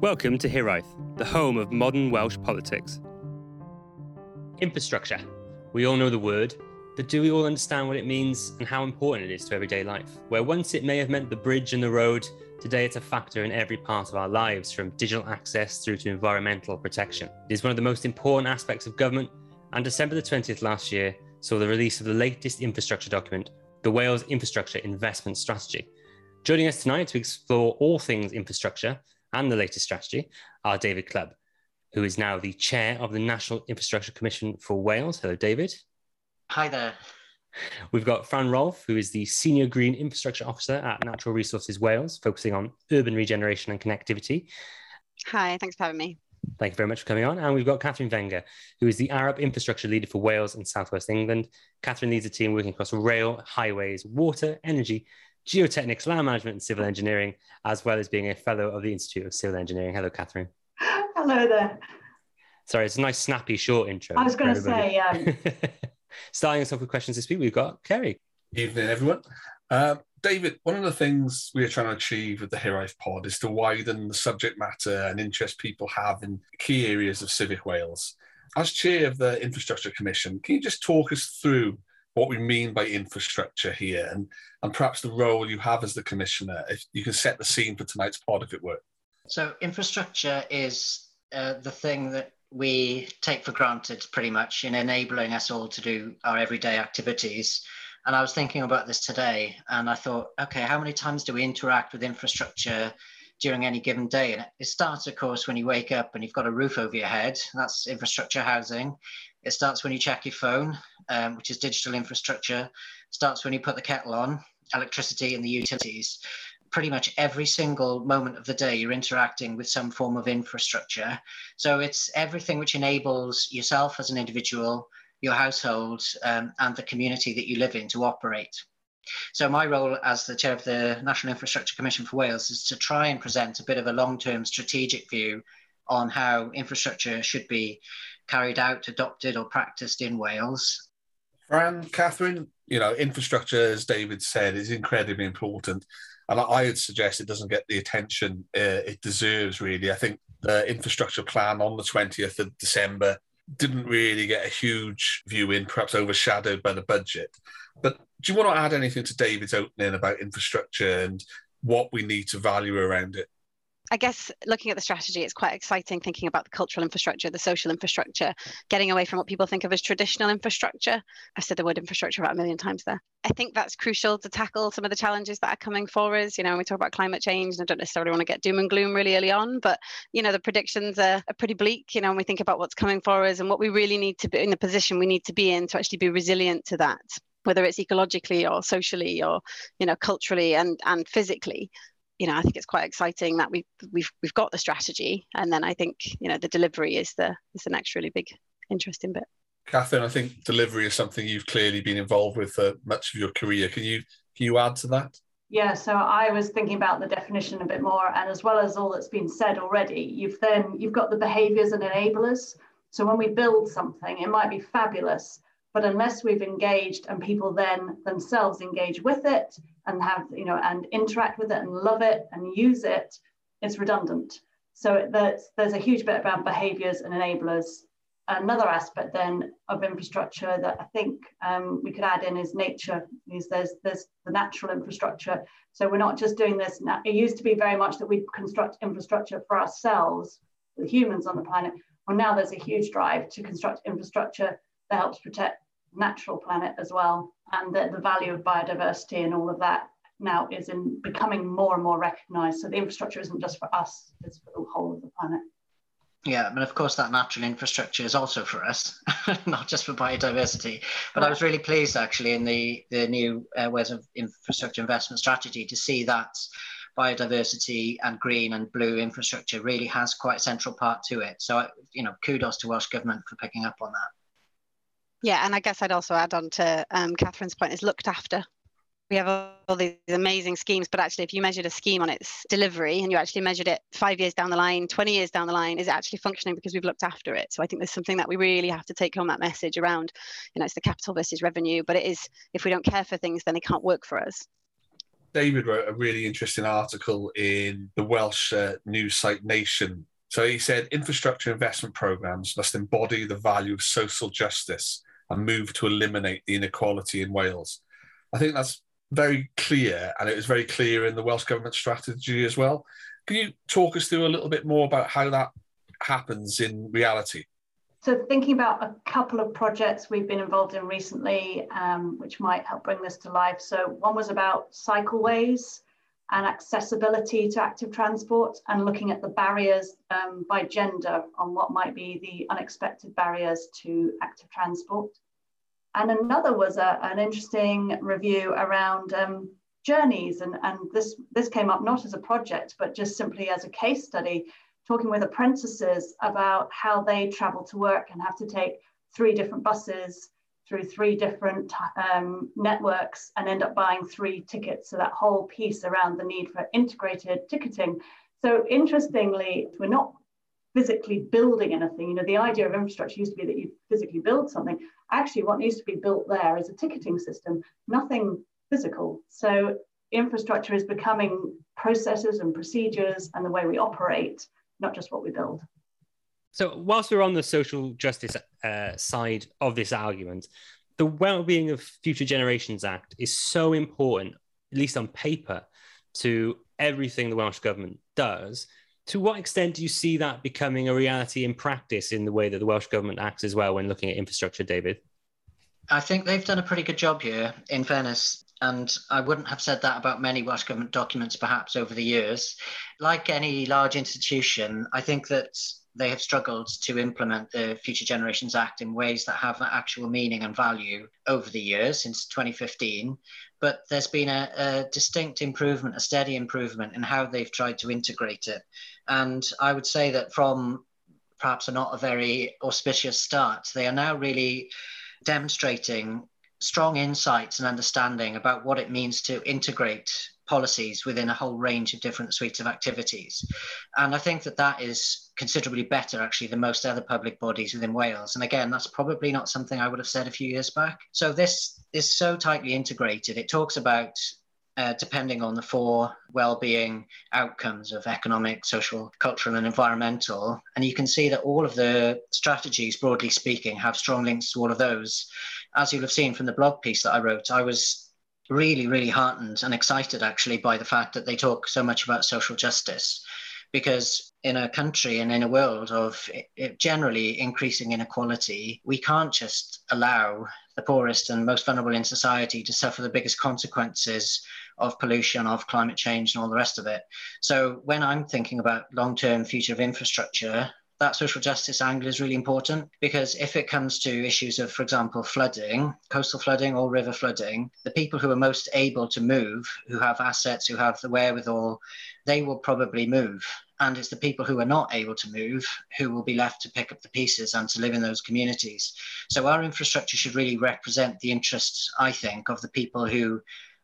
Welcome to Hiraeth, the home of modern Welsh politics. Infrastructure. We all know the word, but do we all understand what it means and how important it is to everyday life? Where once it may have meant the bridge and the road, today it's a factor in every part of our lives, from digital access through to environmental protection. It is one of the most important aspects of government, and December the 20th last year saw the release of the latest infrastructure document, the Wales Infrastructure Investment Strategy. Joining us tonight to explore all things infrastructure and the latest strategy are David Clubb, who is now the chair of the National Infrastructure Commission for Wales. Hello, David. Hi there. We've got Fran Rolfe, who is the Senior Green Infrastructure Officer at Natural Resources Wales, focusing on urban regeneration and connectivity. Hi, thanks for having me. Thank you very much for coming on. And we've got Catherine Wenger, who is the Arup Infrastructure Leader for Wales and Southwest England. Catherine leads a team working across rail, highways, water, energy, geotechnics, land management, and civil engineering, as well as being a fellow of the Institute of Civil Engineering. Hello, Catherine. Hello there. Sorry, it's a nice, snappy, short intro. I was going to say, um... starting us off with questions this week, we've got Kerry. Evening, everyone. Um, David, one of the things we are trying to achieve with the Hiraeth Pod is to widen the subject matter and interest people have in key areas of civic Wales. As chair of the Infrastructure Commission, can you just talk us through what we mean by infrastructure here and, and perhaps the role you have as the commissioner, if you can set the scene for tonight's pod, if it were. So, infrastructure is uh, the thing that we take for granted pretty much in enabling us all to do our everyday activities. And I was thinking about this today and I thought, okay, how many times do we interact with infrastructure during any given day? And it starts, of course, when you wake up and you've got a roof over your head. That's infrastructure housing. It starts when you check your phone, um, which is digital infrastructure. It starts when you put the kettle on, electricity and the utilities. Pretty much every single moment of the day, you're interacting with some form of infrastructure. So it's everything which enables yourself as an individual, your household, um, and the community that you live in to operate. So my role as the chair of the National Infrastructure Commission for Wales is to try and present a bit of a long-term strategic view on how infrastructure should be carried out, adopted, or practiced in Wales. Fran, Catherine, you know, infrastructure, as David said, is incredibly important. And I would suggest it doesn't get the attention uh, it deserves, really. I think the infrastructure plan on the 20th of December didn't really get a huge view in, perhaps overshadowed by the budget. But do you want to add anything to David's opening about infrastructure and what we need to value around it? I guess looking at the strategy, it's quite exciting thinking about the cultural infrastructure, the social infrastructure, getting away from what people think of as traditional infrastructure. I've said the word infrastructure about a million times there. I think that's crucial to tackle some of the challenges that are coming for us. You know, when we talk about climate change, and I don't necessarily want to get doom and gloom really early on, but, you know, the predictions are, are pretty bleak, you know, when we think about what's coming for us and what we really need to be in the position we need to be in to actually be resilient to that whether it's ecologically or socially or you know culturally and and physically you know, I think it's quite exciting that we've we've we've got the strategy, and then I think you know the delivery is the is the next really big interesting bit. Catherine, I think delivery is something you've clearly been involved with for much of your career. Can you can you add to that? Yeah, so I was thinking about the definition a bit more, and as well as all that's been said already, you've then you've got the behaviours and enablers. So when we build something, it might be fabulous, but unless we've engaged and people then themselves engage with it and have, you know, and interact with it and love it and use it, it's redundant. So there's, there's a huge bit around behaviors and enablers. Another aspect then of infrastructure that I think um, we could add in is nature. Is there's there's the natural infrastructure. So we're not just doing this. It used to be very much that we construct infrastructure for ourselves, the humans on the planet. Well, now there's a huge drive to construct infrastructure that helps protect natural planet as well, and the, the value of biodiversity and all of that now is in becoming more and more recognized. So the infrastructure isn't just for us, it's for the whole of the planet. Yeah, but of course that natural infrastructure is also for us, not just for biodiversity. But I was really pleased actually in the, the new uh, Wales of Infrastructure Investment Strategy to see that biodiversity and green and blue infrastructure really has quite a central part to it. So, you know, kudos to Welsh Government for picking up on that. Yeah, and I guess I'd also add on to um, Catherine's point is looked after. We have all these amazing schemes, but actually, if you measured a scheme on its delivery and you actually measured it five years down the line, 20 years down the line, is it actually functioning because we've looked after it? So I think there's something that we really have to take home that message around, you know, it's the capital versus revenue, but it is, if we don't care for things, then it can't work for us. David wrote a really interesting article in the Welsh uh, news site Nation. So he said infrastructure investment programs must embody the value of social justice and move to eliminate the inequality in Wales. I think that's very clear, and it was very clear in the Welsh Government strategy as well. Can you talk us through a little bit more about how that happens in reality? So, thinking about a couple of projects we've been involved in recently, um, which might help bring this to life. So, one was about cycleways and accessibility to active transport, and looking at the barriers um, by gender on what might be the unexpected barriers to active transport. And another was a, an interesting review around um, journeys, and, and this, this came up not as a project, but just simply as a case study talking with apprentices about how they travel to work and have to take three different buses through three different um, networks and end up buying three tickets. So that whole piece around the need for integrated ticketing. So interestingly, we're not physically building anything. You know, the idea of infrastructure used to be that you physically build something. Actually, what needs to be built there is a ticketing system, nothing physical. So infrastructure is becoming processes and procedures and the way we operate not just what we build. So, whilst we're on the social justice uh, side of this argument, the Well-being of Future Generations Act is so important, at least on paper, to everything the Welsh government does. To what extent do you see that becoming a reality in practice in the way that the Welsh government acts as well when looking at infrastructure, David? I think they've done a pretty good job here, in fairness. And I wouldn't have said that about many Welsh Government documents, perhaps over the years. Like any large institution, I think that they have struggled to implement the Future Generations Act in ways that have actual meaning and value over the years since 2015. But there's been a, a, distinct improvement, a steady improvement in how they've tried to integrate it. And I would say that from perhaps a not a very auspicious start, they are now really demonstrating strong insights and understanding about what it means to integrate policies within a whole range of different suites of activities. And I think that that is considerably better actually than most other public bodies within Wales. And again, that's probably not something I would have said a few years back. So this is so tightly integrated. It talks about uh, depending on the four well-being outcomes of economic, social, cultural, and environmental. And you can see that all of the strategies, broadly speaking, have strong links to all of those. As you'll have seen from the blog piece that I wrote, I was really, really heartened and excited actually by the fact that they talk so much about social justice. Because in a country and in a world of generally increasing inequality, we can't just allow the poorest and most vulnerable in society to suffer the biggest consequences of pollution, of climate change, and all the rest of it. So when I'm thinking about long-term future of infrastructure, that social justice angle is really important because if it comes to issues of, for example, flooding, coastal flooding or river flooding, the people who are most able to move, who have assets, who have the wherewithal, they will probably move. And it's the people who are not able to move who will be left to pick up the pieces and to live in those communities. So our infrastructure should really represent the interests, I think, of the people who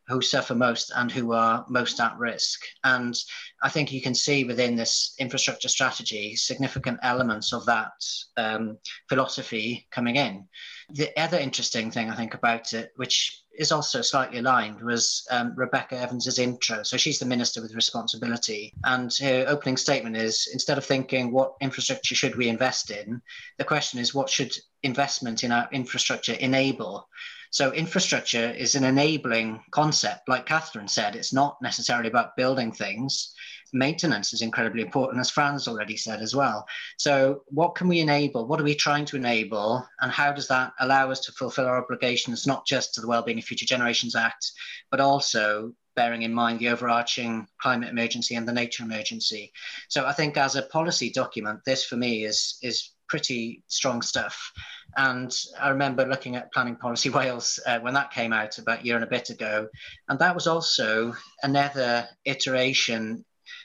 who suffer most and who are most at risk. And I think you can see within this infrastructure strategy significant elements of that um, philosophy coming in. The other interesting thing I think about it, which is also slightly aligned, was um, Rebecca Evans's intro. So she's the minister with responsibility, and her opening statement is: instead of thinking what infrastructure should we invest in, the question is what should investment in our infrastructure enable. So infrastructure is an enabling concept. Like Catherine said, it's not necessarily about building things. Maintenance is incredibly important, as Fran's already said as well. So what can we enable? What are we trying to enable? And how does that allow us to fulfill our obligations, not just to the Wellbeing of Future Generations Act, but also bearing in mind the overarching climate emergency and the nature emergency. So I think as a policy document, this for me is is pretty strong stuff. And I remember looking at Planning Policy Wales uh, when that came out about a year and a bit ago. And that was also another iteration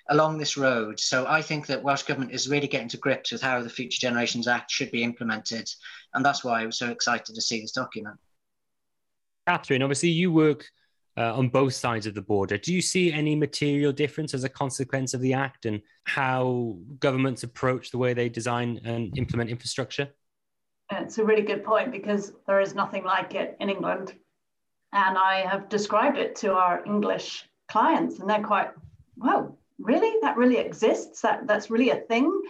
along this road. So I think that Welsh Government is really getting to grips with how the Future Generations Act should be implemented. And that's why I was so excited to see this document. Catherine, obviously you work uh, on both sides of the border. Do you see any material difference as a consequence of the Act and how governments approach the way they design and implement infrastructure? Uh, it's a really good point because there is nothing like it in England. And I have described it to our English clients and they're quite, whoa, really? That really exists? That, that's really a thing?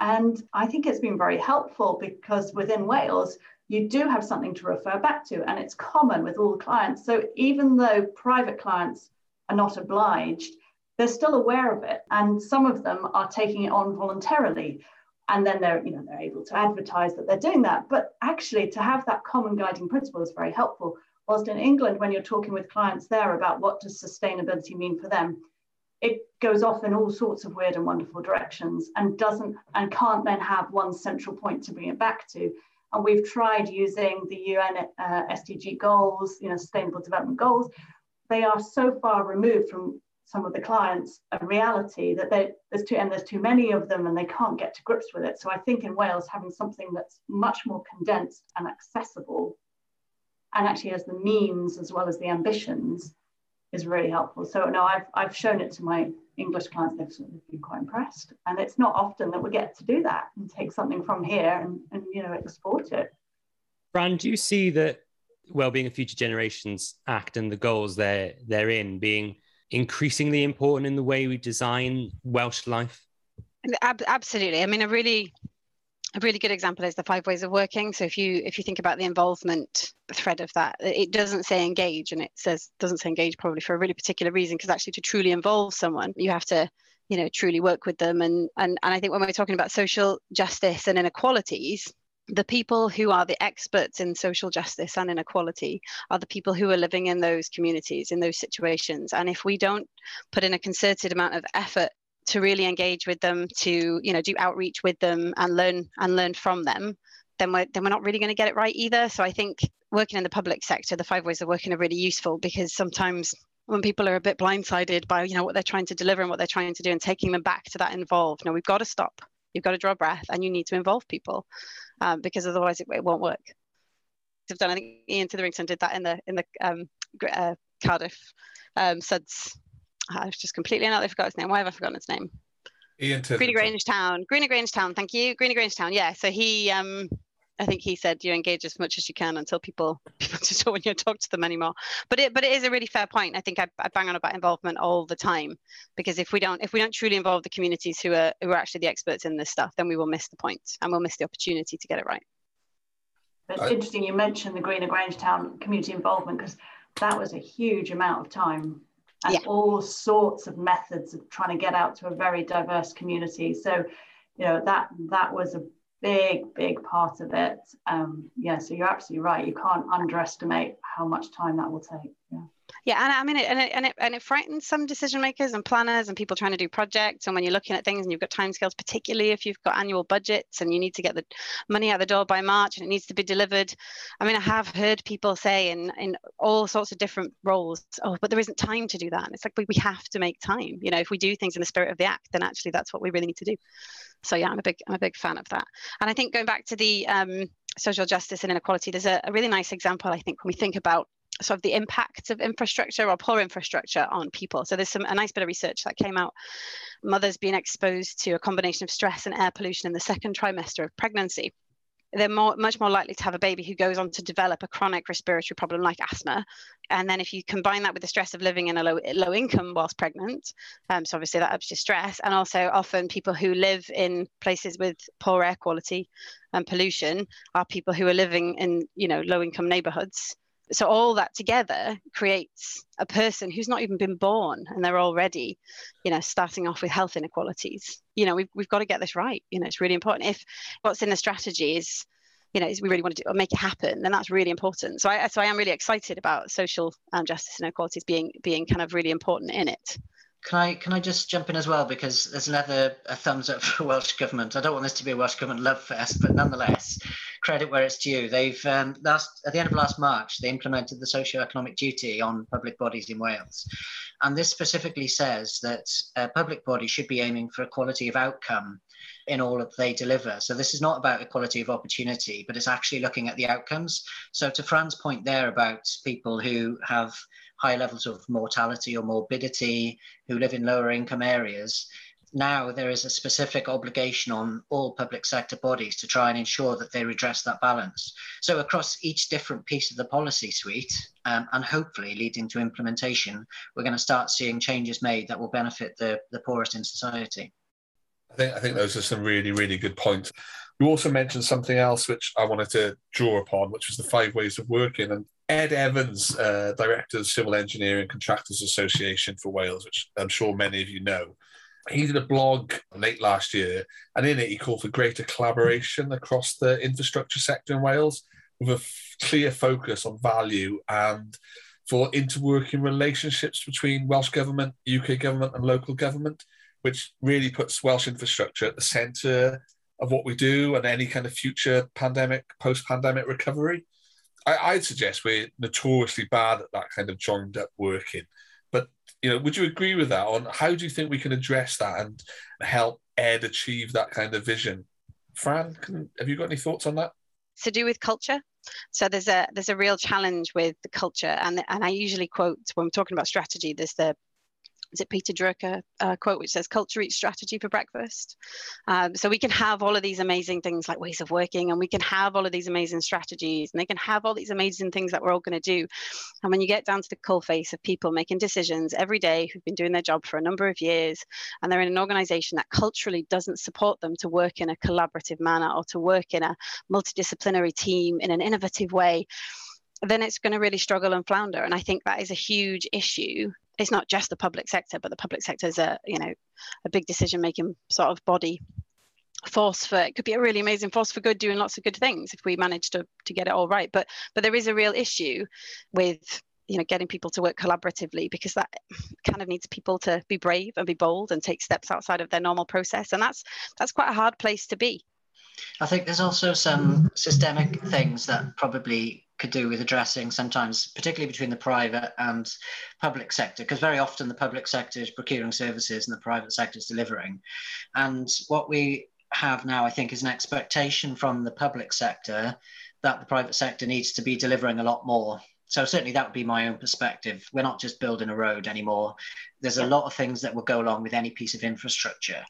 And I think it's been very helpful because within Wales, you do have something to refer back to, and it's common with all the clients. So even though private clients are not obliged, they're still aware of it, and some of them are taking it on voluntarily, and then they're you know they're able to advertise that they're doing that. But actually, to have that common guiding principle is very helpful. Whilst in England, when you're talking with clients there about what does sustainability mean for them, it goes off in all sorts of weird and wonderful directions and doesn't and can't then have one central point to bring it back to. And we've tried using the UN uh, SDG goals, you know, Sustainable Development Goals. They are so far removed from some of the clients a reality that they, there's too and there's too many of them and they can't get to grips with it. So I think in Wales having something that's much more condensed and accessible and actually has the means as well as the ambitions is really helpful. So no, I've, I've shown it to my English clients, they've sort of been quite impressed. And it's not often that we get to do that and take something from here and, and you know, export it. Fran, do you see that Wellbeing of Future Generations Act and the goals there therein being increasingly important in the way we design Welsh life? Absolutely. I mean, a really a really good example is the five ways of working so if you if you think about the involvement thread of that it doesn't say engage and it says doesn't say engage probably for a really particular reason because actually to truly involve someone you have to you know truly work with them and and, and i think when we're talking about social justice and inequalities the people who are the experts in social justice and inequality are the people who are living in those communities in those situations. And if we don't put in a concerted amount of effort to really engage with them to you know do outreach with them and learn and learn from them then we're then we're not really going to get it right either. So i think working in the public sector the five ways of working are really useful because sometimes when people are a bit blindsided by you know what they're trying to deliver and what they're trying to do and taking them back to that involved no we've got to stop. You've got to draw breath and you need to involve people um, because otherwise it, it, won't work i've done i think ian titherington did that in the in the um, uh, cardiff um, suds I've just completely and utterly forgot his name. Why have I forgotten his name? Ian Greener Grangetown. Greenock Grange Town. Thank you. Greener Grangetown. Yeah. So he, um, I think he said you engage as much as you can until people people just don't want you to talk to them anymore. But it but it is a really fair point. I think I, I bang on about involvement all the time because if we don't if we don't truly involve the communities who are who are actually the experts in this stuff, then we will miss the point and we'll miss the opportunity to get it right. It's I, interesting you mentioned the Greener Grangetown community involvement because that was a huge amount of time and yeah. all sorts of methods of trying to get out to a very diverse community. So, you know, that that was a big, big part of it. Um, yeah, so you're absolutely right. You can't underestimate how much time that will take. Yeah. Yeah, and I mean, it, and it, and it and it frightens some decision makers and planners and people trying to do projects. And when you're looking at things and you've got timescales, particularly if you've got annual budgets and you need to get the money out the door by March and it needs to be delivered. I mean, I have heard people say in in all sorts of different roles, oh, but there isn't time to do that. And it's like we, we have to make time. You know, if we do things in the spirit of the act, then actually that's what we really need to do. So yeah, I'm a big I'm a big fan of that. And I think going back to the um, social justice and inequality, there's a, a really nice example I think when we think about sort of the impact of infrastructure or poor infrastructure on people. So there's some a nice bit of research that came out. Mothers being exposed to a combination of stress and air pollution in the second trimester of pregnancy. They're more, much more likely to have a baby who goes on to develop a chronic respiratory problem like asthma. And then if you combine that with the stress of living in a low, low income whilst pregnant, um, so obviously that ups your stress. And also often people who live in places with poor air quality and pollution are people who are living in, you know, low income neighborhoods so all that together creates a person who's not even been born and they're already you know starting off with health inequalities. You know we've, we've got to get this right. You know it's really important. If what's in the strategy is you know is we really want to do, make it happen then that's really important. So i so i am really excited about social um, justice inequalities being being kind of really important in it. Can I can I just jump in as well? Because there's another thumbs up for Welsh government. I don't want this to be a Welsh government love fest, but nonetheless, credit where it's due. They've um, last at the end of last March they implemented the socio-economic duty on public bodies in Wales, and this specifically says that uh, public bodies should be aiming for equality of outcome in all that they deliver. So this is not about equality of opportunity, but it's actually looking at the outcomes. So to Fran's point there about people who have high levels of mortality or morbidity, who live in lower income areas, now there is a specific obligation on all public sector bodies to try and ensure that they redress that balance. So across each different piece of the policy suite, um, and hopefully leading to implementation, we're going to start seeing changes made that will benefit the, the poorest in society. I think I think those are some really really good points. You also mentioned something else which I wanted to draw upon, which was the five ways of working. And Ed Evans, uh, director of Civil Engineering Contractors Association for Wales, which I'm sure many of you know, he did a blog late last year, and in it he called for greater collaboration across the infrastructure sector in Wales, with a f- clear focus on value and for interworking relationships between Welsh government, UK government, and local government, which really puts Welsh infrastructure at the centre of what we do and any kind of future pandemic, post-pandemic recovery. I, would suggest we're notoriously bad at that kind of joined up working. You know, would you agree with that? On how do you think we can address that and help Ed achieve that kind of vision? Fran, can, have you got any thoughts on that? to do with culture. So there's a there's a real challenge with the culture, and and I usually quote when we're talking about strategy. There's the is it Peter Drucker uh, quote which says culture eats strategy for breakfast. Um, so we can have all of these amazing things like ways of working, and we can have all of these amazing strategies, and they can have all these amazing things that we're all going to do. And when you get down to the coal face of people making decisions every day who've been doing their job for a number of years, and they're in an organization that culturally doesn't support them to work in a collaborative manner or to work in a multidisciplinary team in an innovative way then it's going to really struggle and flounder. And I think that is a huge issue it's not just the public sector, but the public sector is a you know a big decision making sort of body force for it could be a really amazing force for good doing lots of good things if we manage to to get it all right. But but there is a real issue with you know getting people to work collaboratively because that kind of needs people to be brave and be bold and take steps outside of their normal process. And that's that's quite a hard place to be. I think there's also some systemic things that probably could do with addressing sometimes, particularly between the private and public sector, because very often the public sector is procuring services and the private sector is delivering. And what we have now, I think, is an expectation from the public sector that the private sector needs to be delivering a lot more. So certainly that would be my own perspective. We're not just building a road anymore. There's a lot of things that will go along with any piece of infrastructure.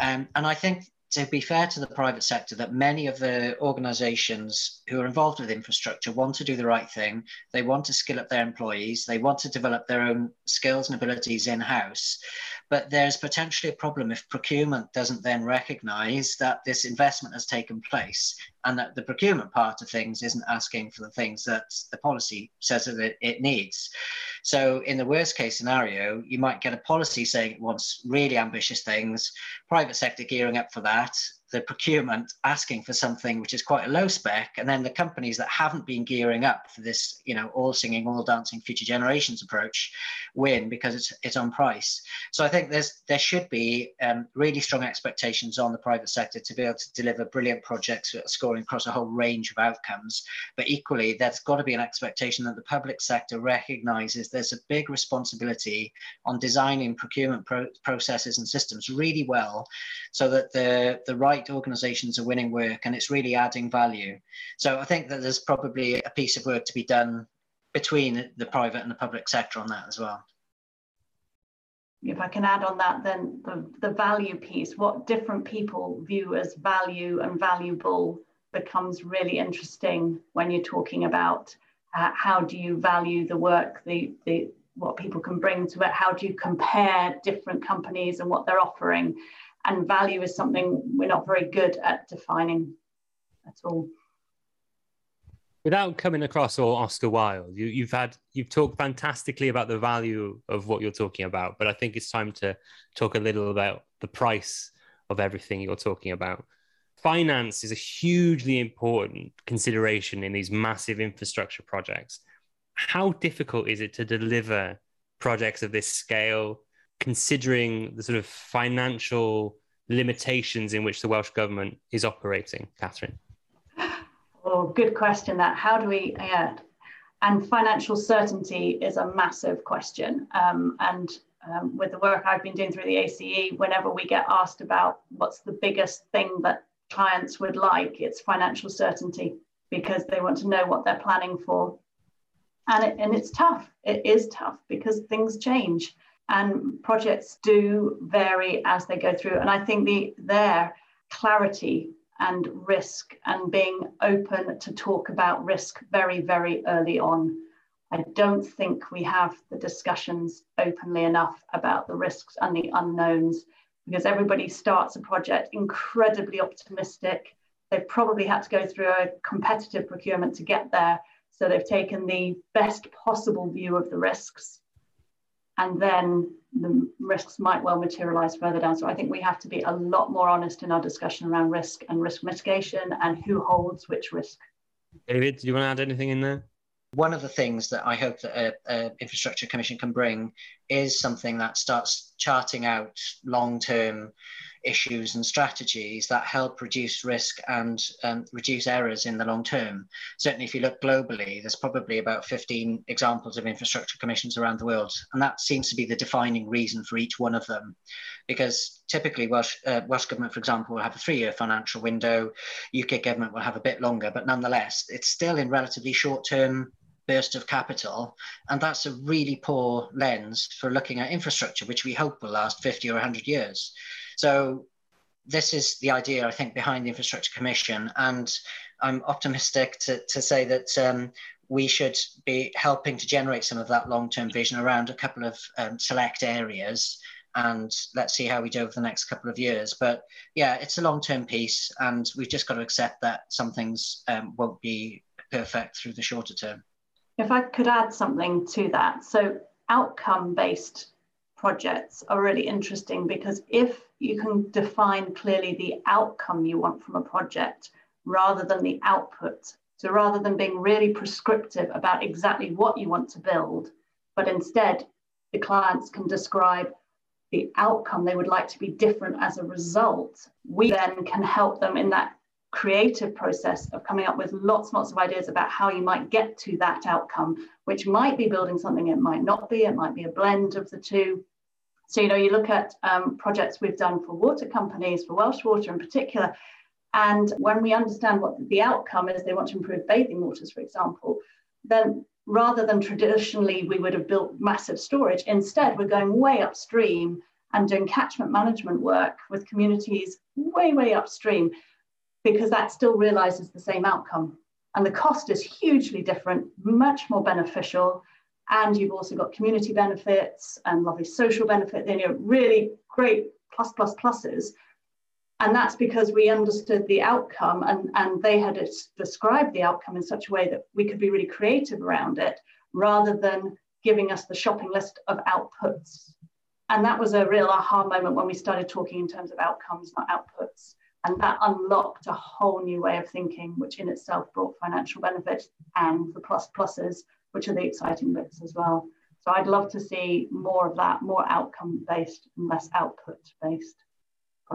Um, and I think to be fair to the private sector, that many of the organizations who are involved with infrastructure want to do the right thing. They want to skill up their employees. They want to develop their own skills and abilities in house. But there's potentially a problem if procurement doesn't then recognize that this investment has taken place and that the procurement part of things isn't asking for the things that the policy says that it, it needs. So, in the worst case scenario, you might get a policy saying it wants really ambitious things, private sector gearing up for that, the procurement asking for something which is quite a low spec, and then the companies that haven't been gearing up for this, you know, all singing, all dancing, future generations approach, win because it's it's on price. So I think there's there should be um, really strong expectations on the private sector to be able to deliver brilliant projects scoring across a whole range of outcomes. But equally, there's got to be an expectation that the public sector recognises there's a big responsibility on designing procurement pro- processes and systems really well, so that the the right organizations are winning work and it's really adding value. So I think that there's probably a piece of work to be done between the private and the public sector on that as well. If I can add on that, then the, the value piece, what different people view as value and valuable becomes really interesting when you're talking about uh, how do you value the work, the, the, what people can bring to it, how do you compare different companies and what they're offering and value is something we're not very good at defining at all. Without coming across all oscar wilde you, you've had you've talked fantastically about the value of what you're talking about but i think it's time to talk a little about the price of everything you're talking about. Finance is a hugely important consideration in these massive infrastructure projects. How difficult is it to deliver projects of this scale considering the sort of financial limitations in which the Welsh government is operating, Catherine? Oh, good question. That how do we? Yeah, and financial certainty is a massive question. Um, and um, with the work I've been doing through the ACE, whenever we get asked about what's the biggest thing that clients would like, it's financial certainty because they want to know what they're planning for. And, it, and it's tough. It is tough because things change and projects do vary as they go through. And I think the their clarity and risk and being open to talk about risk very, very early on. I don't think we have the discussions openly enough about the risks and the unknowns because everybody starts a project incredibly optimistic. They've probably had to go through a competitive procurement to get there. So they've taken the best possible view of the risks and then the risks might well materialize further down. So I think we have to be a lot more honest in our discussion around risk and risk mitigation and who holds which risk. David, do you want to add anything in there? One of the things that I hope that an infrastructure commission can bring is something that starts charting out long-term issues and strategies that help reduce risk and um, reduce errors in the long term. Certainly, if you look globally, there's probably about 15 examples of infrastructure commissions around the world, and that seems to be the defining reason for each one of them. Because typically, Welsh, uh, Welsh Government, for example, will have a three year financial window, UK Government will have a bit longer, but nonetheless, it's still in relatively short term burst of capital. And that's a really poor lens for looking at infrastructure, which we hope will last 50 or 100 years. So this is the idea, I think, behind the Infrastructure Commission. And I'm optimistic to, to say that um, we should be helping to generate some of that long-term vision around a couple of um, select areas. And let's see how we do over the next couple of years. But yeah, it's a long-term piece, and we've just got to accept that some things um, won't be perfect through the shorter term. If I could add something to that, so outcome-based projects are really interesting because if you can define clearly the outcome you want from a project rather than the output. So rather than being really prescriptive about exactly what you want to build, but instead the clients can describe the outcome they would like to be different as a result, we then can help them in that creative process of coming up with lots and lots of ideas about how you might get to that outcome, which might be building something, it might not be, it might be a blend of the two. So, you know, you look at um, projects we've done for water companies, for Welsh Water in particular, and when we understand what the outcome is, they want to improve bathing waters, for example, then rather than traditionally we would have built massive storage, instead we're going way upstream and doing catchment management work with communities way, way upstream, because that still realizes the same outcome. And the cost is hugely different, much more beneficial, and you've also got community benefits and lovely social benefit, then you're really great plus plus pluses. And that's because we understood the outcome and, and they had described the outcome in such a way that we could be really creative around it rather than giving us the shopping list of outputs. And that was a real aha moment when we started talking in terms of outcomes, not outputs. And that unlocked a whole new way of thinking, which in itself brought financial benefit and the plus pluses which are the exciting bits as well. So I'd love to see more of that, more outcome based and less output based.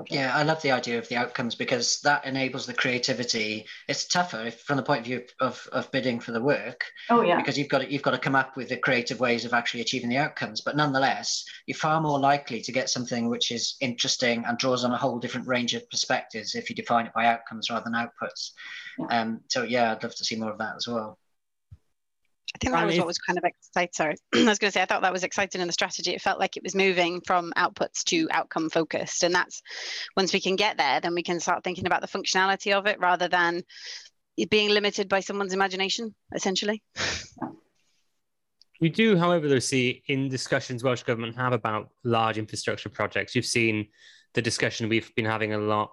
Yeah, I love the idea of the outcomes because that enables the creativity. It's tougher from the point of view of, of bidding for the work. Oh yeah. Because you've got to, you've got to come up with the creative ways of actually achieving the outcomes. But nonetheless, you're far more likely to get something which is interesting and draws on a whole different range of perspectives if you define it by outcomes rather than outputs. Yeah. Um, so yeah, I'd love to see more of that as well. I think that was what was kind of exciting. Sorry, I was going to say I thought that was exciting in the strategy. It felt like it was moving from outputs to outcome focused, and that's once we can get there, then we can start thinking about the functionality of it rather than it being limited by someone's imagination, essentially. We do, however, though, see in discussions Welsh Government have about large infrastructure projects. You've seen the discussion we've been having a lot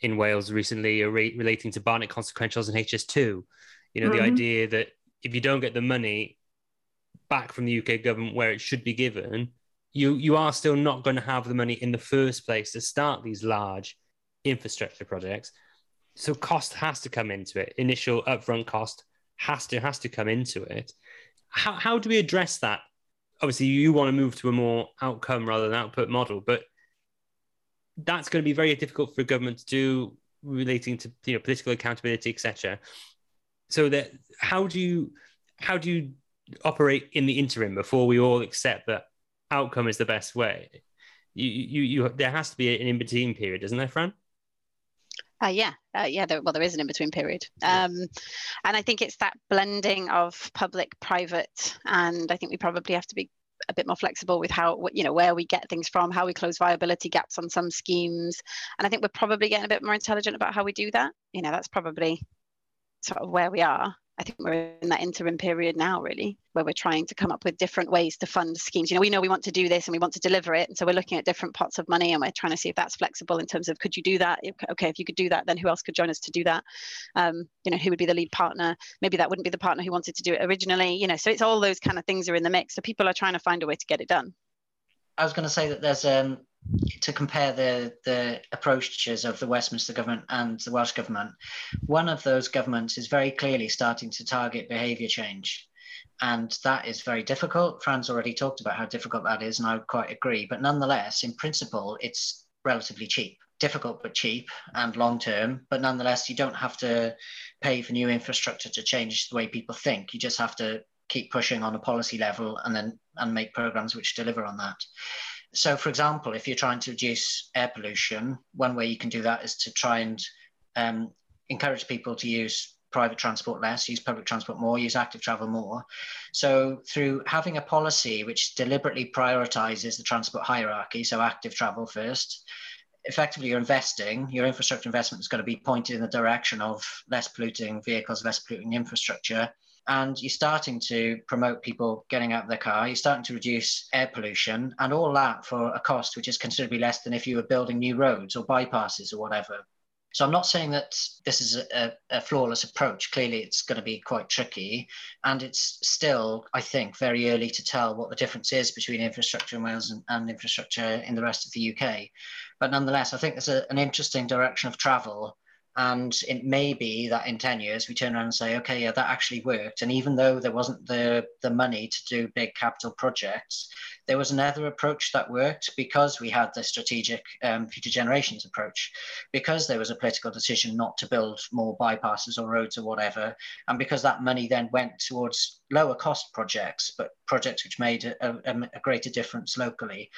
in Wales recently relating to Barnett consequentials and HS2. You know, mm-hmm. the idea that if you don't get the money back from the UK government where it should be given, you you are still not going to have the money in the first place to start these large infrastructure projects. So cost has to come into it. Initial upfront cost has to has to come into it. How how do we address that? Obviously, you want to move to a more outcome rather than output model, but that's going to be very difficult for government to do relating to you know political accountability, etc so that how do you how do you operate in the interim before we all accept that outcome is the best way? You you you there has to be an in between period, isn't there, Fran? Uh, yeah, uh, yeah. There, well, there is an in between period, um, and I think it's that blending of public, private, and I think we probably have to be a bit more flexible with how you know where we get things from how we close viability gaps on some schemes and i think we're probably getting a bit more intelligent about how we do that you know that's probably sort of where we are I think we're in that interim period now, really, where we're trying to come up with different ways to fund schemes. You know, we know we want to do this and we want to deliver it. And so we're looking at different pots of money and we're trying to see if that's flexible in terms of could you do that? Okay, if you could do that, then who else could join us to do that? Um, you know, who would be the lead partner? Maybe that wouldn't be the partner who wanted to do it originally. You know, so it's all those kind of things are in the mix. So people are trying to find a way to get it done. I was going to say that there's um, to compare the the approaches of the Westminster government and the Welsh government. One of those governments is very clearly starting to target behaviour change, and that is very difficult. Fran's already talked about how difficult that is, and I quite agree. But nonetheless, in principle, it's relatively cheap. Difficult but cheap and long term, but nonetheless, you don't have to pay for new infrastructure to change the way people think. You just have to keep pushing on a policy level and then and make programs which deliver on that. So, for example, if you're trying to reduce air pollution, one way you can do that is to try and um, encourage people to use private transport less, use public transport more, use active travel more. So, through having a policy which deliberately prioritizes the transport hierarchy, so active travel first, effectively you're investing, your infrastructure investment is going to be pointed in the direction of less polluting vehicles, less polluting infrastructure and you're starting to promote people getting out of their car. You're starting to reduce air pollution, and all that for a cost which is considerably less than if you were building new roads or bypasses or whatever. So I'm not saying that this is a, a, flawless approach. Clearly, it's going to be quite tricky, and it's still, I think, very early to tell what the difference is between infrastructure in Wales and, and infrastructure in the rest of the UK. But nonetheless, I think there's a, an interesting direction of travel and it may be that in 10 years we turn around and say, okay, yeah, that actually worked. And even though there wasn't the, the money to do big capital projects, there was another approach that worked because we had the strategic um, future generations approach, because there was a political decision not to build more bypasses or roads or whatever. And because that money then went towards lower cost projects, but projects which made a, a, a greater difference locally.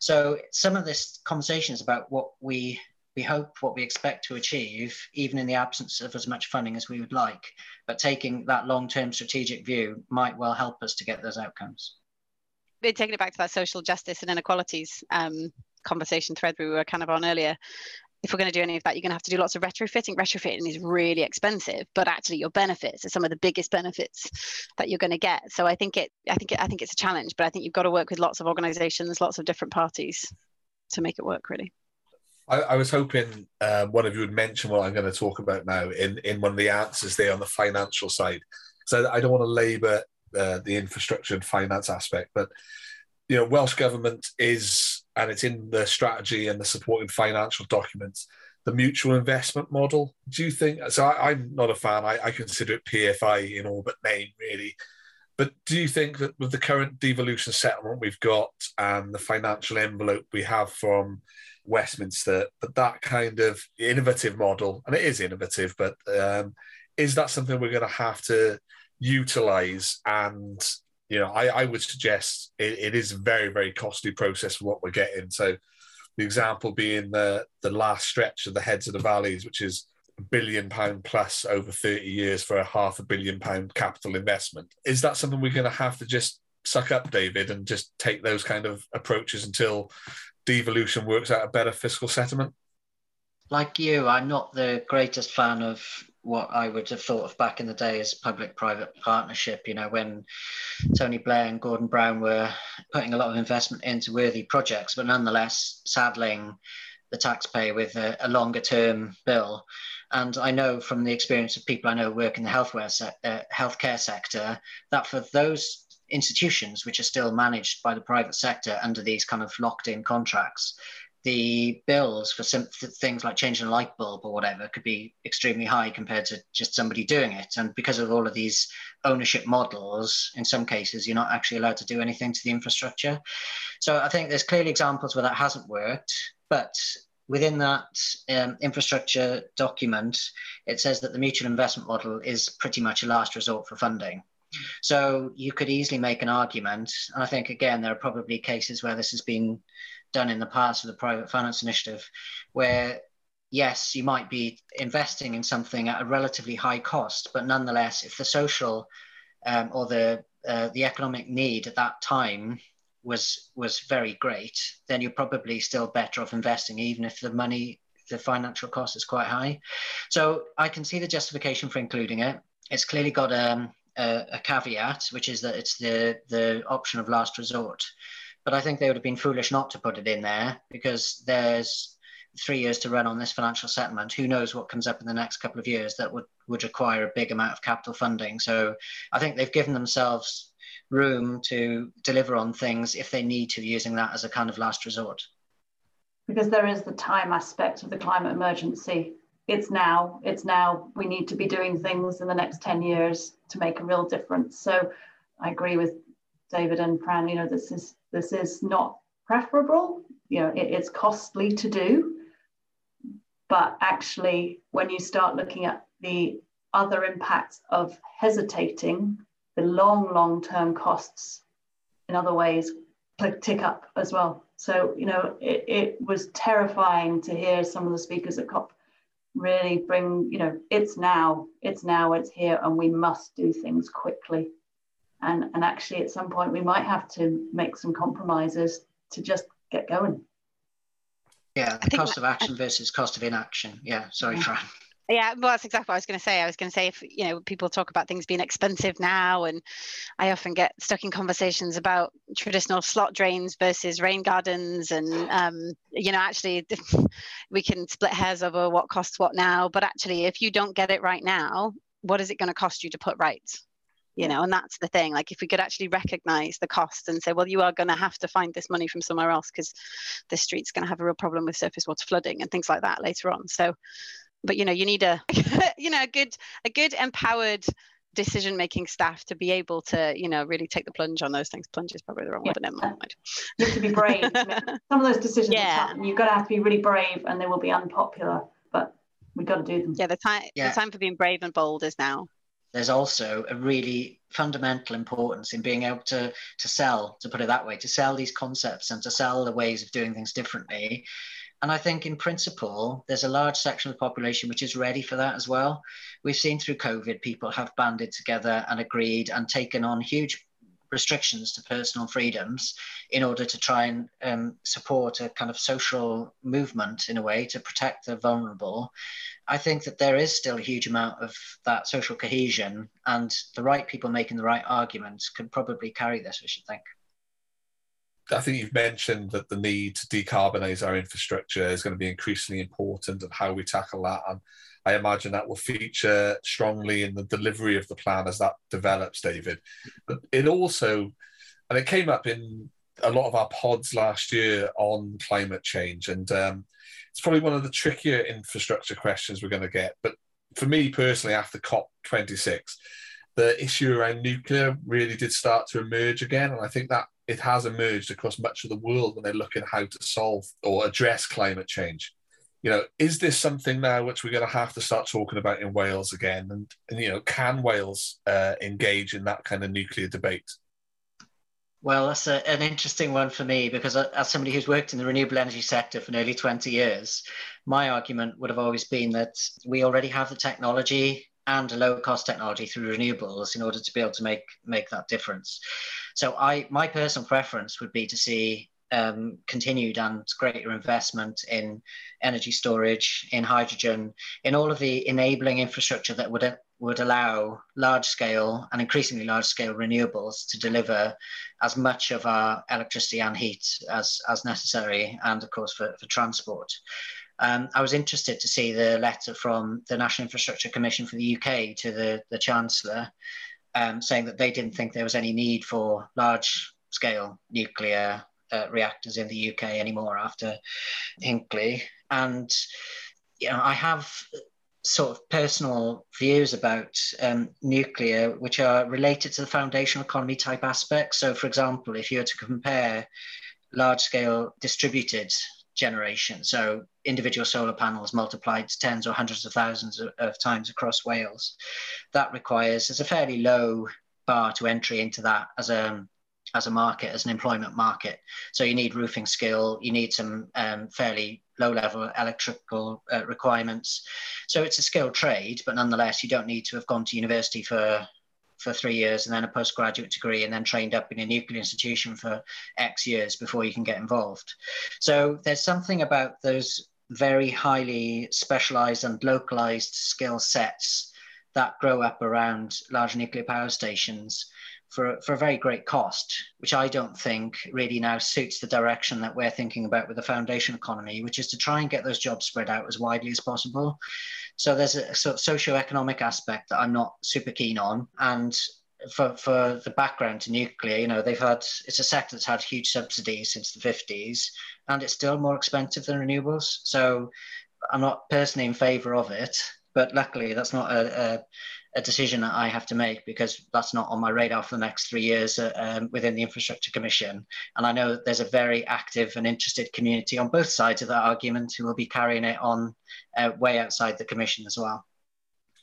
So some of this conversation is about what we we hope what we expect to achieve, even in the absence of as much funding as we would like. But taking that long term strategic view might well help us to get those outcomes. Taking it back to that social justice and inequalities um, conversation thread we were kind of on earlier, if we're going to do any of that, you're going to have to do lots of retrofitting. Retrofitting is really expensive, but actually your benefits are some of the biggest benefits that you're going to get. So I think it, I think it, I think it's a challenge, but I think you've got to work with lots of organisations, lots of different parties to make it work. Really. I, I was hoping uh, one of you would mention what I'm going to talk about now in, in one of the answers there on the financial side. So I don't want to labour uh, the infrastructure and finance aspect, but you know, Welsh government is, and it's in the strategy and the supporting financial documents, the mutual investment model. Do you think? So I, am not a fan. I, I, consider it PFI in all but name, really. But do you think that with the current devolution settlement we've got and the financial envelope we have from Westminster, but that kind of innovative model, and it is innovative, but um, is that something we're going to have to utilize? And you know, I, I would suggest it, it is a very, very costly process for what we're getting. So, the example being the the last stretch of the heads of the valleys, which is a billion pound plus over 30 years for a half a billion pound capital investment. Is that something we're going to have to just suck up, David, and just take those kind of approaches until devolution works out a better fiscal settlement? Like you, I'm not the greatest fan of what I would have thought of back in the day as public-private partnership. You know, when Tony Blair and Gordon Brown were putting a lot of investment into worthy projects, but nonetheless saddling the taxpayer with a, a longer-term bill. And I know from the experience of people I know work in the healthcare, se- uh, healthcare sector that for those institutions which are still managed by the private sector under these kind of locked in contracts the bills for some things like changing a light bulb or whatever could be extremely high compared to just somebody doing it. And because of all of these ownership models in some cases you're not actually allowed to do anything to the infrastructure. So i think there's clearly examples where that hasn't worked but within that um, infrastructure document it says that the mutual investment model is pretty much a last resort for funding so you could easily make an argument, and I think again there are probably cases where this has been done in the past with the private finance initiative, where yes, you might be investing in something at a relatively high cost, but nonetheless, if the social um, or the uh, the economic need at that time was was very great, then you're probably still better off investing, even if the money, the financial cost is quite high. So I can see the justification for including it. It's clearly got um, a, a caveat, which is that it's the the option of last resort. But I think they would have been foolish not to put it in there because there's three years to run on this financial settlement. Who knows what comes up in the next couple of years that would, would require a big amount of capital funding. So I think they've given themselves room to deliver on things if they need to, using that as a kind of last resort. Because there is the time aspect of the climate emergency. It's now, it's now. We need to be doing things in the next 10 years to make a real difference. So I agree with David and Fran, you know, this is this is not preferable. You know, it, it's costly to do. But actually, when you start looking at the other impacts of hesitating, the long, long term costs in other ways tick up as well. So, you know, it, it was terrifying to hear some of the speakers at COP really bring, you know, it's now, it's now, it's here, and we must do things quickly. And, and actually, at some point, we might have to make some compromises to just get going. Yeah, the cost that, of action versus cost of inaction. Yeah, sorry, Fran. Yeah, well, that's exactly what I was going to say. I was going to say, if you know, people talk about things being expensive now, and I often get stuck in conversations about traditional slot drains versus rain gardens, and um, you know, actually, we can split hairs over what costs what now. But actually, if you don't get it right now, what is it going to cost you to put right? you know and that's the thing like if we could actually recognize the cost and say well you are going to have to find this money from somewhere else because this street's going to have a real problem with surface water flooding and things like that later on so but you know you need a you know a good a good empowered decision making staff to be able to you know really take the plunge on those things plunge is probably the wrong yeah. word but never mind you have to be brave some of those decisions yeah. you've got to have to be really brave and they will be unpopular but we've got to do them yeah the time yeah. the time for being brave and bold is now there's also a really fundamental importance in being able to to sell, to put it that way, to sell these concepts and to sell the ways of doing things differently. And I think in principle, there's a large section of the population which is ready for that as well. We've seen through COVID, people have banded together and agreed and taken on huge restrictions to personal freedoms in order to try and um, support a kind of social movement in a way to protect the vulnerable. I think that there is still a huge amount of that social cohesion, and the right people making the right arguments could probably carry this, I should think. I think you've mentioned that the need to decarbonise our infrastructure is going to be increasingly important and how we tackle that. And I imagine that will feature strongly in the delivery of the plan as that develops, David. But it also, and it came up in a lot of our pods last year on climate change. And um, it's probably one of the trickier infrastructure questions we're going to get. But for me personally, after COP26, the issue around nuclear really did start to emerge again. And I think that it has emerged across much of the world when they're looking how to solve or address climate change. You know, is this something now which we're going to have to start talking about in Wales again? And, and you know, can Wales uh, engage in that kind of nuclear debate? Well, that's a, an interesting one for me because as somebody who's worked in the renewable energy sector for nearly 20 years, my argument would have always been that we already have the technology and low cost technology through renewables in order to be able to make make that difference. So I my personal preference would be to see um, continued and greater investment in energy storage, in hydrogen, in all of the enabling infrastructure that would would allow large scale and increasingly large scale renewables to deliver as much of our electricity and heat as, as necessary, and of course for, for transport. Um, I was interested to see the letter from the National Infrastructure Commission for the UK to the, the Chancellor um, saying that they didn't think there was any need for large scale nuclear uh, reactors in the UK anymore after Hinkley. And you know, I have sort of personal views about um, nuclear, which are related to the foundational economy type aspects. So, for example, if you were to compare large scale distributed generation, so individual solar panels multiplied tens or hundreds of thousands of, of times across Wales, that requires, there's a fairly low bar to entry into that as a as a market, as an employment market. So you need roofing skill, you need some um, fairly low level electrical uh, requirements. So it's a skilled trade, but nonetheless, you don't need to have gone to university for for three years and then a postgraduate degree and then trained up in a nuclear institution for X years before you can get involved. So there's something about those very highly specialized and localized skill sets that grow up around large nuclear power stations for, for a very great cost, which I don't think really now suits the direction that we're thinking about with the foundation economy, which is to try and get those jobs spread out as widely as possible. So there's a sort of socio-economic aspect that I'm not super keen on. And for, for the background to nuclear, you know, they've had, it's a sector that's had huge subsidies since the 50s, and it's still more expensive than renewables. So I'm not personally in favor of it, but luckily that's not a, a a decision that I have to make because that's not on my radar for the next three years uh, um, within the Infrastructure Commission. And I know there's a very active and interested community on both sides of that argument who will be carrying it on uh, way outside the Commission as well.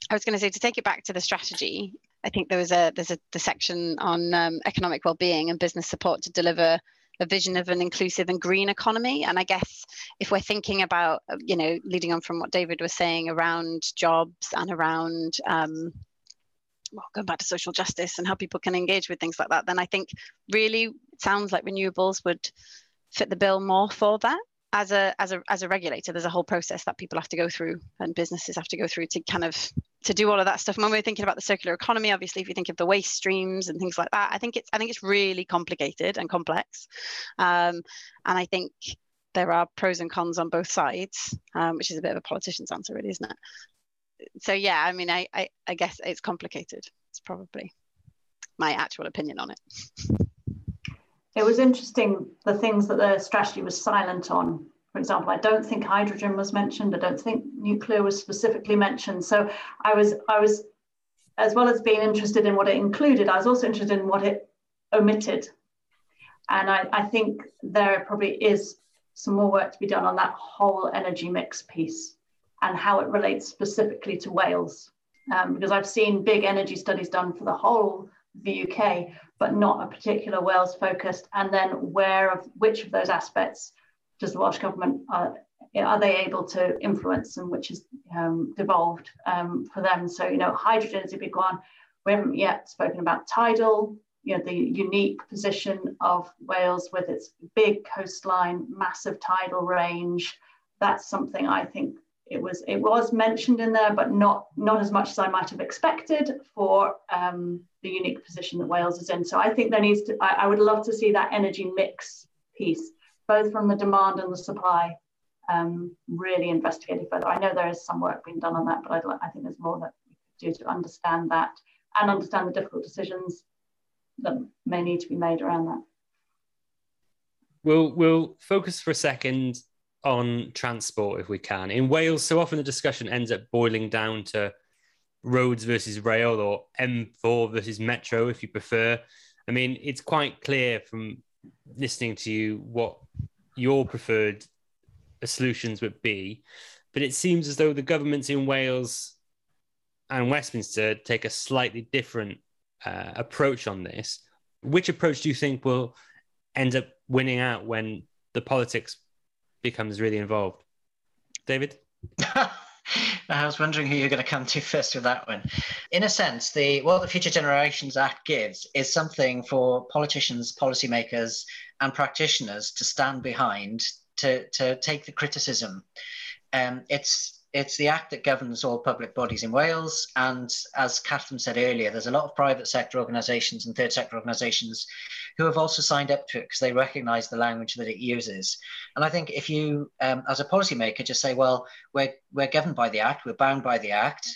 I was going to say to take it back to the strategy. I think there was a there's a the section on um, economic well-being and business support to deliver a vision of an inclusive and green economy. And I guess if we're thinking about, uh, you know, leading on from what David was saying around jobs and around, um, well, going back to social justice and how people can engage with things like that, then I think really it sounds like renewables would fit the bill more for that as a as a as a regulator there's a whole process that people have to go through and businesses have to go through to kind of to do all of that stuff. When we're thinking about the circular economy obviously if you think of the waste streams and things like that i think it's i think it's really complicated and complex. Um, and i think there are pros and cons on both sides um, which is a bit of a politician's answer really isn't it? So yeah i mean I, I i guess it's complicated. It's probably my actual opinion on it it was interesting the things that the strategy was silent on. For example, I don't think hydrogen was mentioned. I don't think nuclear was specifically mentioned. So I was I was as well as being interested in what it included, I was also interested in what it omitted. And I, I think there probably is some more work to be done on that whole energy mix piece and how it relates specifically to Wales. Um, because I've seen big energy studies done for the whole the UK, but not a particular Wales focused? And then where of which of those aspects does the Welsh government uh, are they able to influence and which is um, devolved um, for them? So you know, hydrogen is a big one. We haven't yet spoken about tidal. You know, the unique position of Wales with its big coastline, massive tidal range. That's something I think it was it was mentioned in there, but not not as much as I might have expected for um, the unique position that Wales is in. So I think there needs to, I, I, would love to see that energy mix piece, both from the demand and the supply, um, really investigated further. I know there is some work being done on that, but I'd, I think there's more that we could do to understand that and understand the difficult decisions that may need to be made around that. We'll, we'll focus for a second on transport if we can. In Wales, so often the discussion ends up boiling down to roads versus rail or M4 versus metro, if you prefer. I mean, it's quite clear from listening to you what your preferred solutions would be. But it seems as though the governments in Wales and Westminster take a slightly different uh, approach on this. Which approach do you think will end up winning out when the politics becomes really involved? David? I was wondering who you're going to come to first with that one. In a sense, the what the Future Generations Act gives is something for politicians, policymakers, and practitioners to stand behind to, to take the criticism. Um, it's it's the act that governs all public bodies in Wales. And as Catherine said earlier, there's a lot of private sector organisations and third sector organisations who have also signed up to it because they recognise the language that it uses. And I think if you, um, as a policymaker, just say, well, we're, we're governed by the act, we're bound by the act,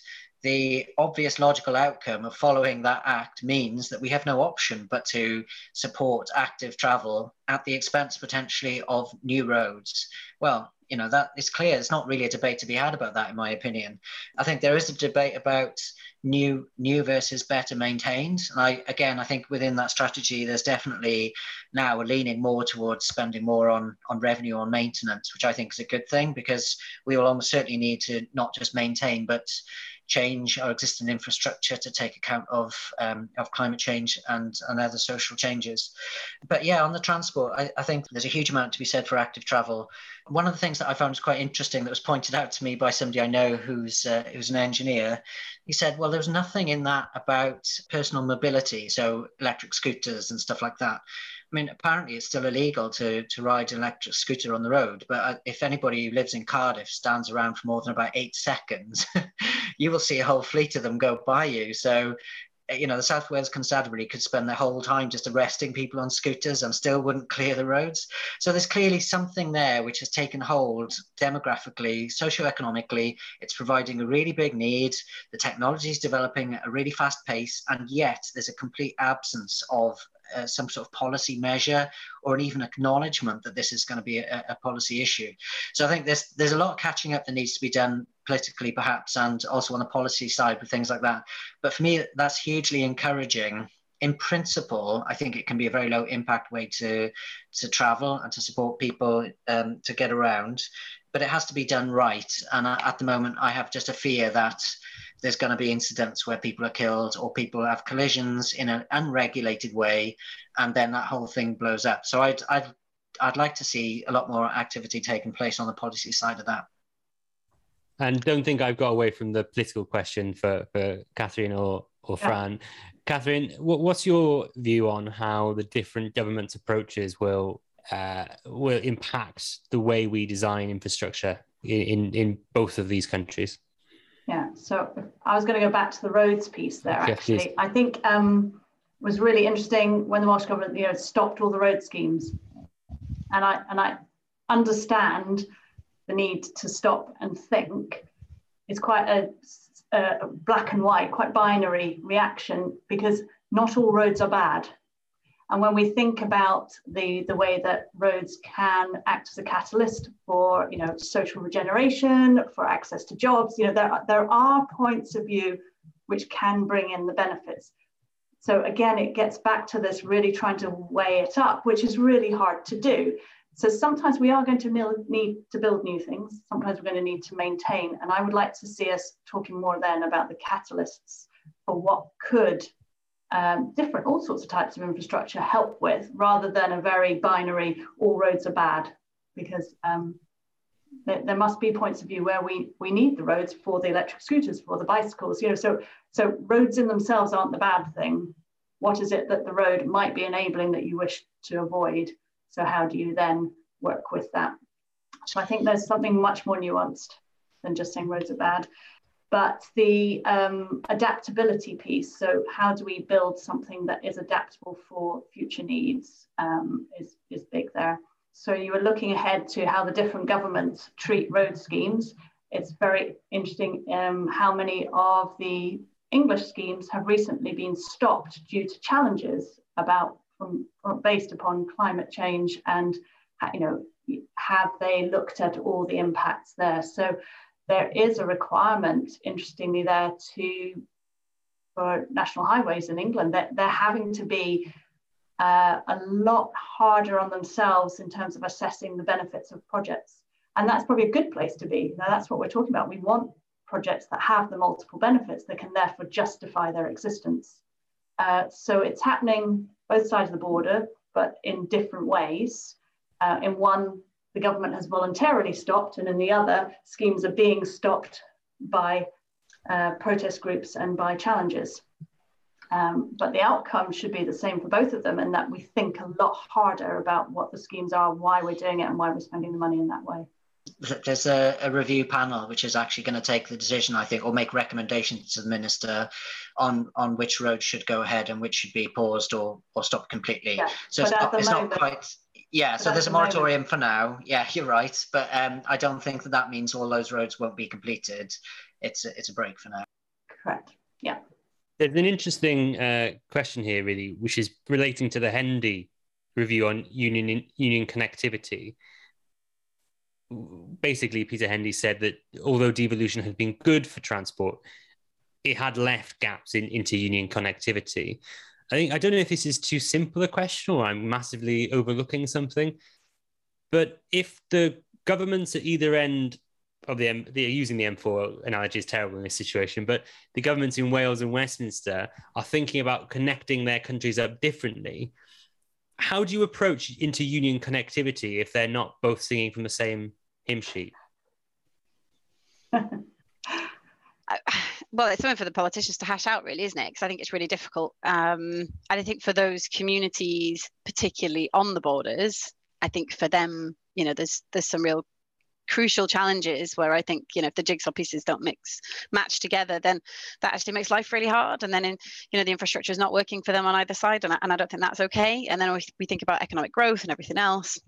the obvious logical outcome of following that act means that we have no option but to support active travel at the expense potentially of new roads. Well, you know that is clear it's not really a debate to be had about that in my opinion. I think there is a debate about new new versus better maintained. And i again i think within that strategy there's definitely now a leaning more towards spending more on on revenue on maintenance which i think is a good thing because we will almost certainly need to not just maintain but change our existing infrastructure to take account of um, of climate change and, and other social changes. But yeah, on the transport, I, I, think there's a huge amount to be said for active travel. One of the things that I found was quite interesting that was pointed out to me by somebody I know who's uh, who's an engineer he said, well, there's nothing in that about personal mobility, so electric scooters and stuff like that. I mean, apparently it's still illegal to, to ride an electric scooter on the road, but uh, if anybody who lives in Cardiff stands around for more than about eight seconds, you will see a whole fleet of them go by you. So you know, the South Wales Constabulary could spend their whole time just arresting people on scooters and still wouldn't clear the roads. So there's clearly something there which has taken hold demographically, socioeconomically. It's providing a really big need. The technology is developing at a really fast pace, and yet there's a complete absence of uh, some sort of policy measure or an even acknowledgement that this is going to be a, a, policy issue. So I think there's there's a lot of catching up that needs to be done politically, perhaps, and also on the policy side with things like that. But for me, that's hugely encouraging. In principle, I think it can be a very low impact way to to travel and to support people um, to get around. But it has to be done right. And at the moment, I have just a fear that there's going to be incidents where people are killed or people have collisions in an unregulated way, and then that whole thing blows up. So I'd, I'd, I'd like to see a lot more activity taking place on the policy side of that. And don't think I've got away from the political question for, for Catherine or, or Fran. Yeah. Catherine, what, what's your view on how the different government's approaches will uh, will impact the way we design infrastructure in, in, in both of these countries? Yeah, so I was going to go back to the roads piece there. Actually, I think um, was really interesting when the Welsh government, you know, stopped all the road schemes, and I and I understand the need to stop and think. is quite a, a black and white, quite binary reaction because not all roads are bad. And when we think about the, the way that roads can act as a catalyst for you know, social regeneration, for access to jobs, you know, there, there are points of view which can bring in the benefits. So again, it gets back to this really trying to weigh it up, which is really hard to do. So sometimes we are going to need to build new things. Sometimes we're going to need to maintain. And I would like to see us talking more then about the catalysts for what could um, different, all sorts of types of infrastructure help with, rather than a very binary, all roads are bad, because um, there, there, must be points of view where we, we need the roads for the electric scooters, for the bicycles, you know, so, so roads in themselves aren't the bad thing. What is it that the road might be enabling that you wish to avoid? So how do you then work with that? So I think there's something much more nuanced than just saying roads are bad. But the um, adaptability piece so how do we build something that is adaptable for future needs um, is, is big there. So you were looking ahead to how the different governments treat road schemes. It's very interesting um, how many of the english schemes have recently been stopped due to challenges about from, from based upon climate change and you know have they looked at all the impacts there so there is a requirement, interestingly, there to for national highways in England that they're having to be uh, a lot harder on themselves in terms of assessing the benefits of projects. And that's probably a good place to be. Now, that's what we're talking about. We want projects that have the multiple benefits that can therefore justify their existence. Uh, so it's happening both sides of the border, but in different ways. Uh, in one the government has voluntarily stopped, and in the other, schemes are being stopped by uh, protest groups and by challenges. Um, but the outcome should be the same for both of them, and that we think a lot harder about what the schemes are, why we're doing it, and why we're spending the money in that way. There's a, a review panel which is actually going to take the decision, I think, or make recommendations to the minister on on which roads should go ahead and which should be paused or or stopped completely. Yeah, so it's, not, it's not quite yeah, so there's a moratorium for now. Yeah, you're right, but um, I don't think that that means all those roads won't be completed. It's a, it's a break for now. Correct. Yeah. There's an interesting uh, question here, really, which is relating to the Hendy review on union union connectivity. Basically, Peter Hendy said that although devolution had been good for transport, it had left gaps in, into union connectivity. I think I don't know if this is too simple a question or I'm massively overlooking something. But if the governments at either end of the M, they're using the M4 analogy is terrible in this situation, but the governments in Wales and Westminster are thinking about connecting their countries up differently. How do you approach inter-union connectivity if they're not both singing from the same hymn sheet? well, it's something for the politicians to hash out, really, isn't it? Because I think it's really difficult. Um, and I think for those communities, particularly on the borders, I think for them, you know, there's there's some real crucial challenges where I think you know if the jigsaw pieces don't mix match together, then that actually makes life really hard. And then in you know the infrastructure is not working for them on either side, and I, and I don't think that's okay. And then we, we think about economic growth and everything else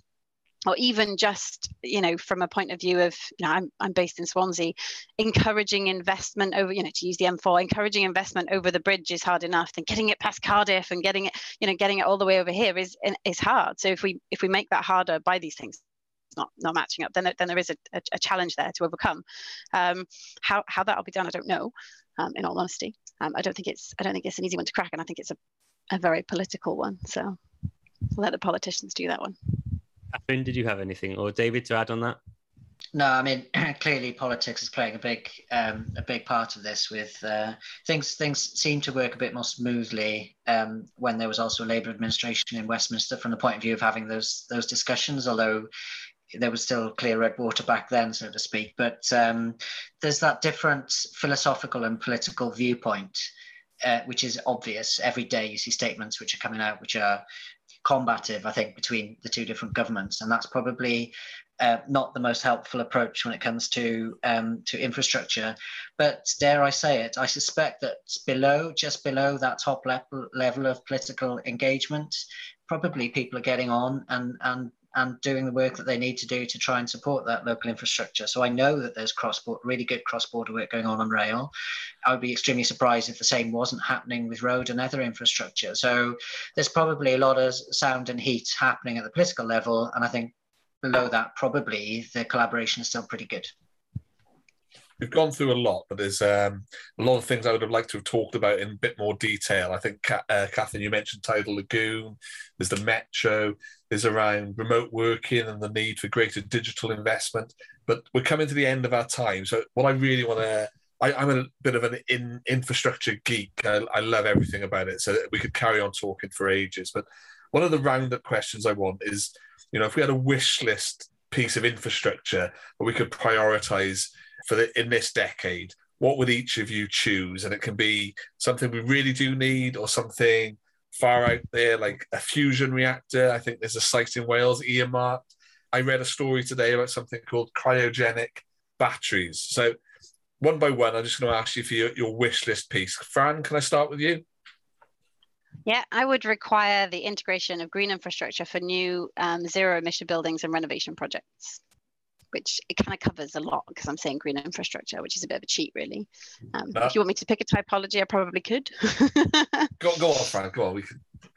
or even just you know from a point of view of you know I'm, I'm based in swansea encouraging investment over you know to use the m4 encouraging investment over the bridge is hard enough then getting it past cardiff and getting it you know getting it all the way over here is is hard so if we if we make that harder by these things not not matching up, then then there is a, a, a challenge there to overcome. Um, how how that'll be done, I don't know. Um, in all honesty, um, I don't think it's I don't think it's an easy one to crack, and I think it's a, a very political one. So let the politicians do that one. Catherine, did you have anything, or David, to add on that? No, I mean clearly politics is playing a big um, a big part of this. With uh, things things seem to work a bit more smoothly um, when there was also a Labour administration in Westminster from the point of view of having those those discussions. Although there was still clear red water back then, so to speak. But um, there's that different philosophical and political viewpoint, uh, which is obvious. Every day you see statements which are coming out, which are combative, I think, between the two different governments, and that's probably uh, not the most helpful approach when it comes to um, to infrastructure. But dare I say it, I suspect that below, just below that top level level of political engagement, probably people are getting on and and and doing the work that they need to do to try and support that local infrastructure. So I know that there's cross really good cross border work going on on rail. I would be extremely surprised if the same wasn't happening with road and other infrastructure. So there's probably a lot of sound and heat happening at the political level, and I think below that probably the collaboration is still pretty good we've gone through a lot, but there's um, a lot of things I would have liked to have talked about in a bit more detail. I think, uh, Catherine, you mentioned Tidal Lagoon, there's the Metro, there's around remote working and the need for greater digital investment. But we're coming to the end of our time. So, what I really want to I, am a bit of an in, infrastructure geek. I, I, love everything about it. So we could carry on talking for ages. But one of the roundup questions I want is, you know, if we had a wish list piece of infrastructure that we could prioritize for the, in this decade, what would each of you choose? And it can be something we really do need or something far out there, like a fusion reactor. I think there's a site in Wales earmarked. I read a story today about something called cryogenic batteries. So, one by one, I'm just going to ask you for your, your wish list piece. Fran, can I start with you? Yeah, I would require the integration of green infrastructure for new um, zero emission buildings and renovation projects which it kind of covers a lot because I'm saying green infrastructure, which is a bit of a cheat, really. Um, if you want me to pick a typology, I probably could. go, go on, Frank. Go on. We.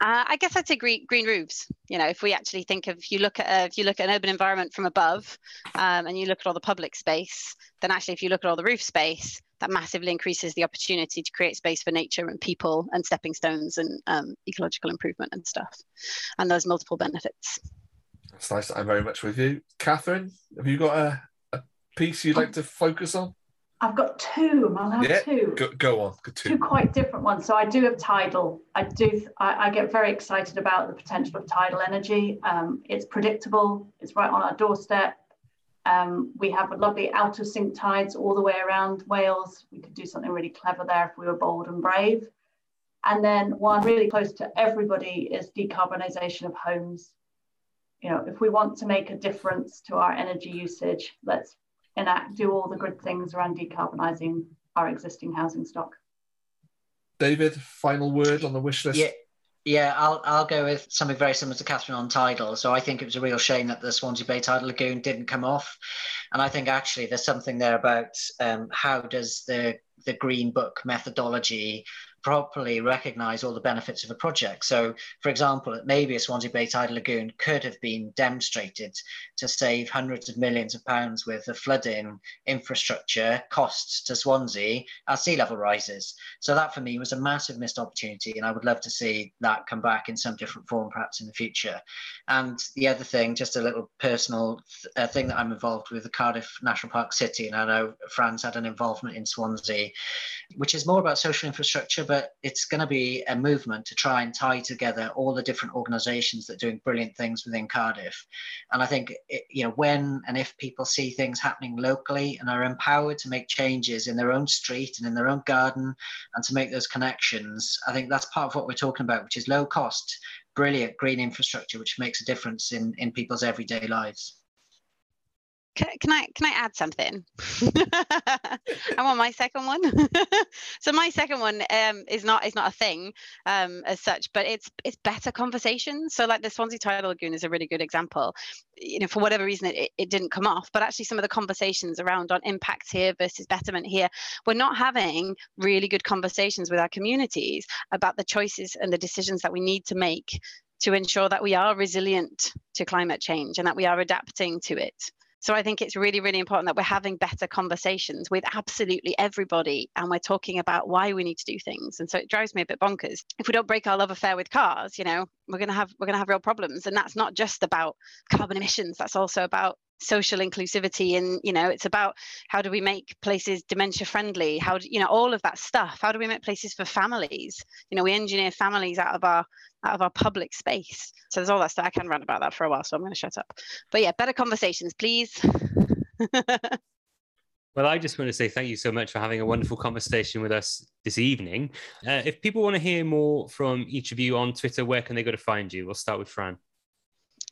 Uh, I guess I'd say green, green roofs. You know, if we actually think of, if you look at uh, if you look at an urban environment from above, um, and you look at all the public space, then actually, if you look at all the roof space, that massively increases the opportunity to create space for nature and people and stepping stones and um, ecological improvement and stuff, and there's multiple benefits. That's nice. I'm very much with you. Catherine, have you got a, a piece you'd like to focus on? I've got two. I'll have yeah, two. Go, go on. Two. two. quite different ones. So I do have tidal. I do. I, I get very excited about the potential of tidal energy. Um, it's predictable. It's right on our doorstep. Um, we have lovely out of sync tides all the way around Wales. We could do something really clever there if we were bold and brave. And then one really close to everybody is decarbonisation of homes you know, if we want to make a difference to our energy usage, let's enact, do all the good things around decarbonising our existing housing stock. David, final word on the wish list. Yeah. Yeah, I'll I'll go with something very similar to Catherine on tidal. So I think it was a real shame that the Swansea Bay tidal lagoon didn't come off, and I think actually there's something there about um, how does the the Green Book methodology properly recognize all the benefits of a project. So, for example, maybe a Swansea Bay tidal lagoon could have been demonstrated to save hundreds of millions of pounds worth of flooding infrastructure costs to Swansea as sea level rises. So that for me was a massive missed opportunity, and I would love to see that come back in some different form, perhaps in the future. And the other thing, just a little personal th- uh, thing that I'm involved with the Cardiff National Park City, and I know Fran's had an involvement in Swansea, which is more about social infrastructure, but it's going to be a movement to try and tie together all the different organisations that are doing brilliant things within Cardiff. And I think, it, you know, when and if people see things happening locally and are empowered to make changes in their own street and in their own garden and to make those connections, I think that's part of what we're talking about, which is low cost, brilliant green infrastructure, which makes a difference in, in people's everyday lives. Can, can I can I add something? I want my second one. so my second one um, is not is not a thing um, as such, but it's it's better conversations. So like the Swansea Tidal Lagoon is a really good example. You know, for whatever reason it, it didn't come off, but actually some of the conversations around on impact here versus betterment here, we're not having really good conversations with our communities about the choices and the decisions that we need to make to ensure that we are resilient to climate change and that we are adapting to it. So I think it's really, really important that we're having better conversations with absolutely everybody and we're talking about why we need to do things. And so it drives me a bit bonkers. If we don't break our love affair with cars, you know, we're gonna have we're gonna have real problems. And that's not just about carbon emissions, that's also about social inclusivity and you know it's about how do we make places dementia friendly how do you know all of that stuff how do we make places for families you know we engineer families out of our out of our public space so there's all that stuff i can rant about that for a while so i'm going to shut up but yeah better conversations please Well, I just want to say thank you so much for having a wonderful conversation with us this evening. Uh, if people want to hear more from each of you on Twitter, where can they go to find you? We'll start with Fran.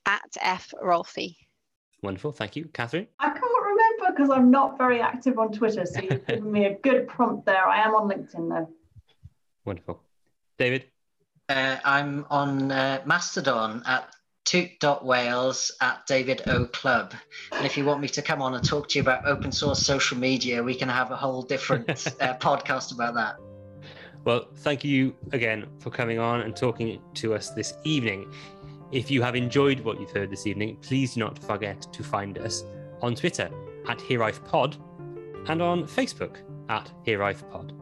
at f rolfie Wonderful. Thank you. Catherine? I can't remember because I'm not very active on Twitter. So you've given me a good prompt there. I am on LinkedIn though. Wonderful. David? Uh, I'm on uh, Mastodon at toot.wales at David O Club. And if you want me to come on and talk to you about open source social media, we can have a whole different uh, podcast about that. Well, thank you again for coming on and talking to us this evening. If you have enjoyed what you've heard this evening, please do not forget to find us on Twitter at HereIfePod and on Facebook at HereIfePod.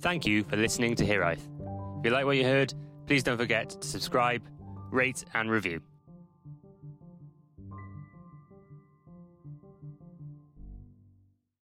Thank you for listening to Here If you like what you heard, please don't forget to subscribe, rate, and review.